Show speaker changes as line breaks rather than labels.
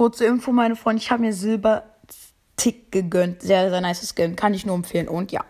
kurze Info, meine Freunde. Ich habe mir Silber Tick gegönnt. Sehr, sehr nice Skin. Kann ich nur empfehlen. Und ja.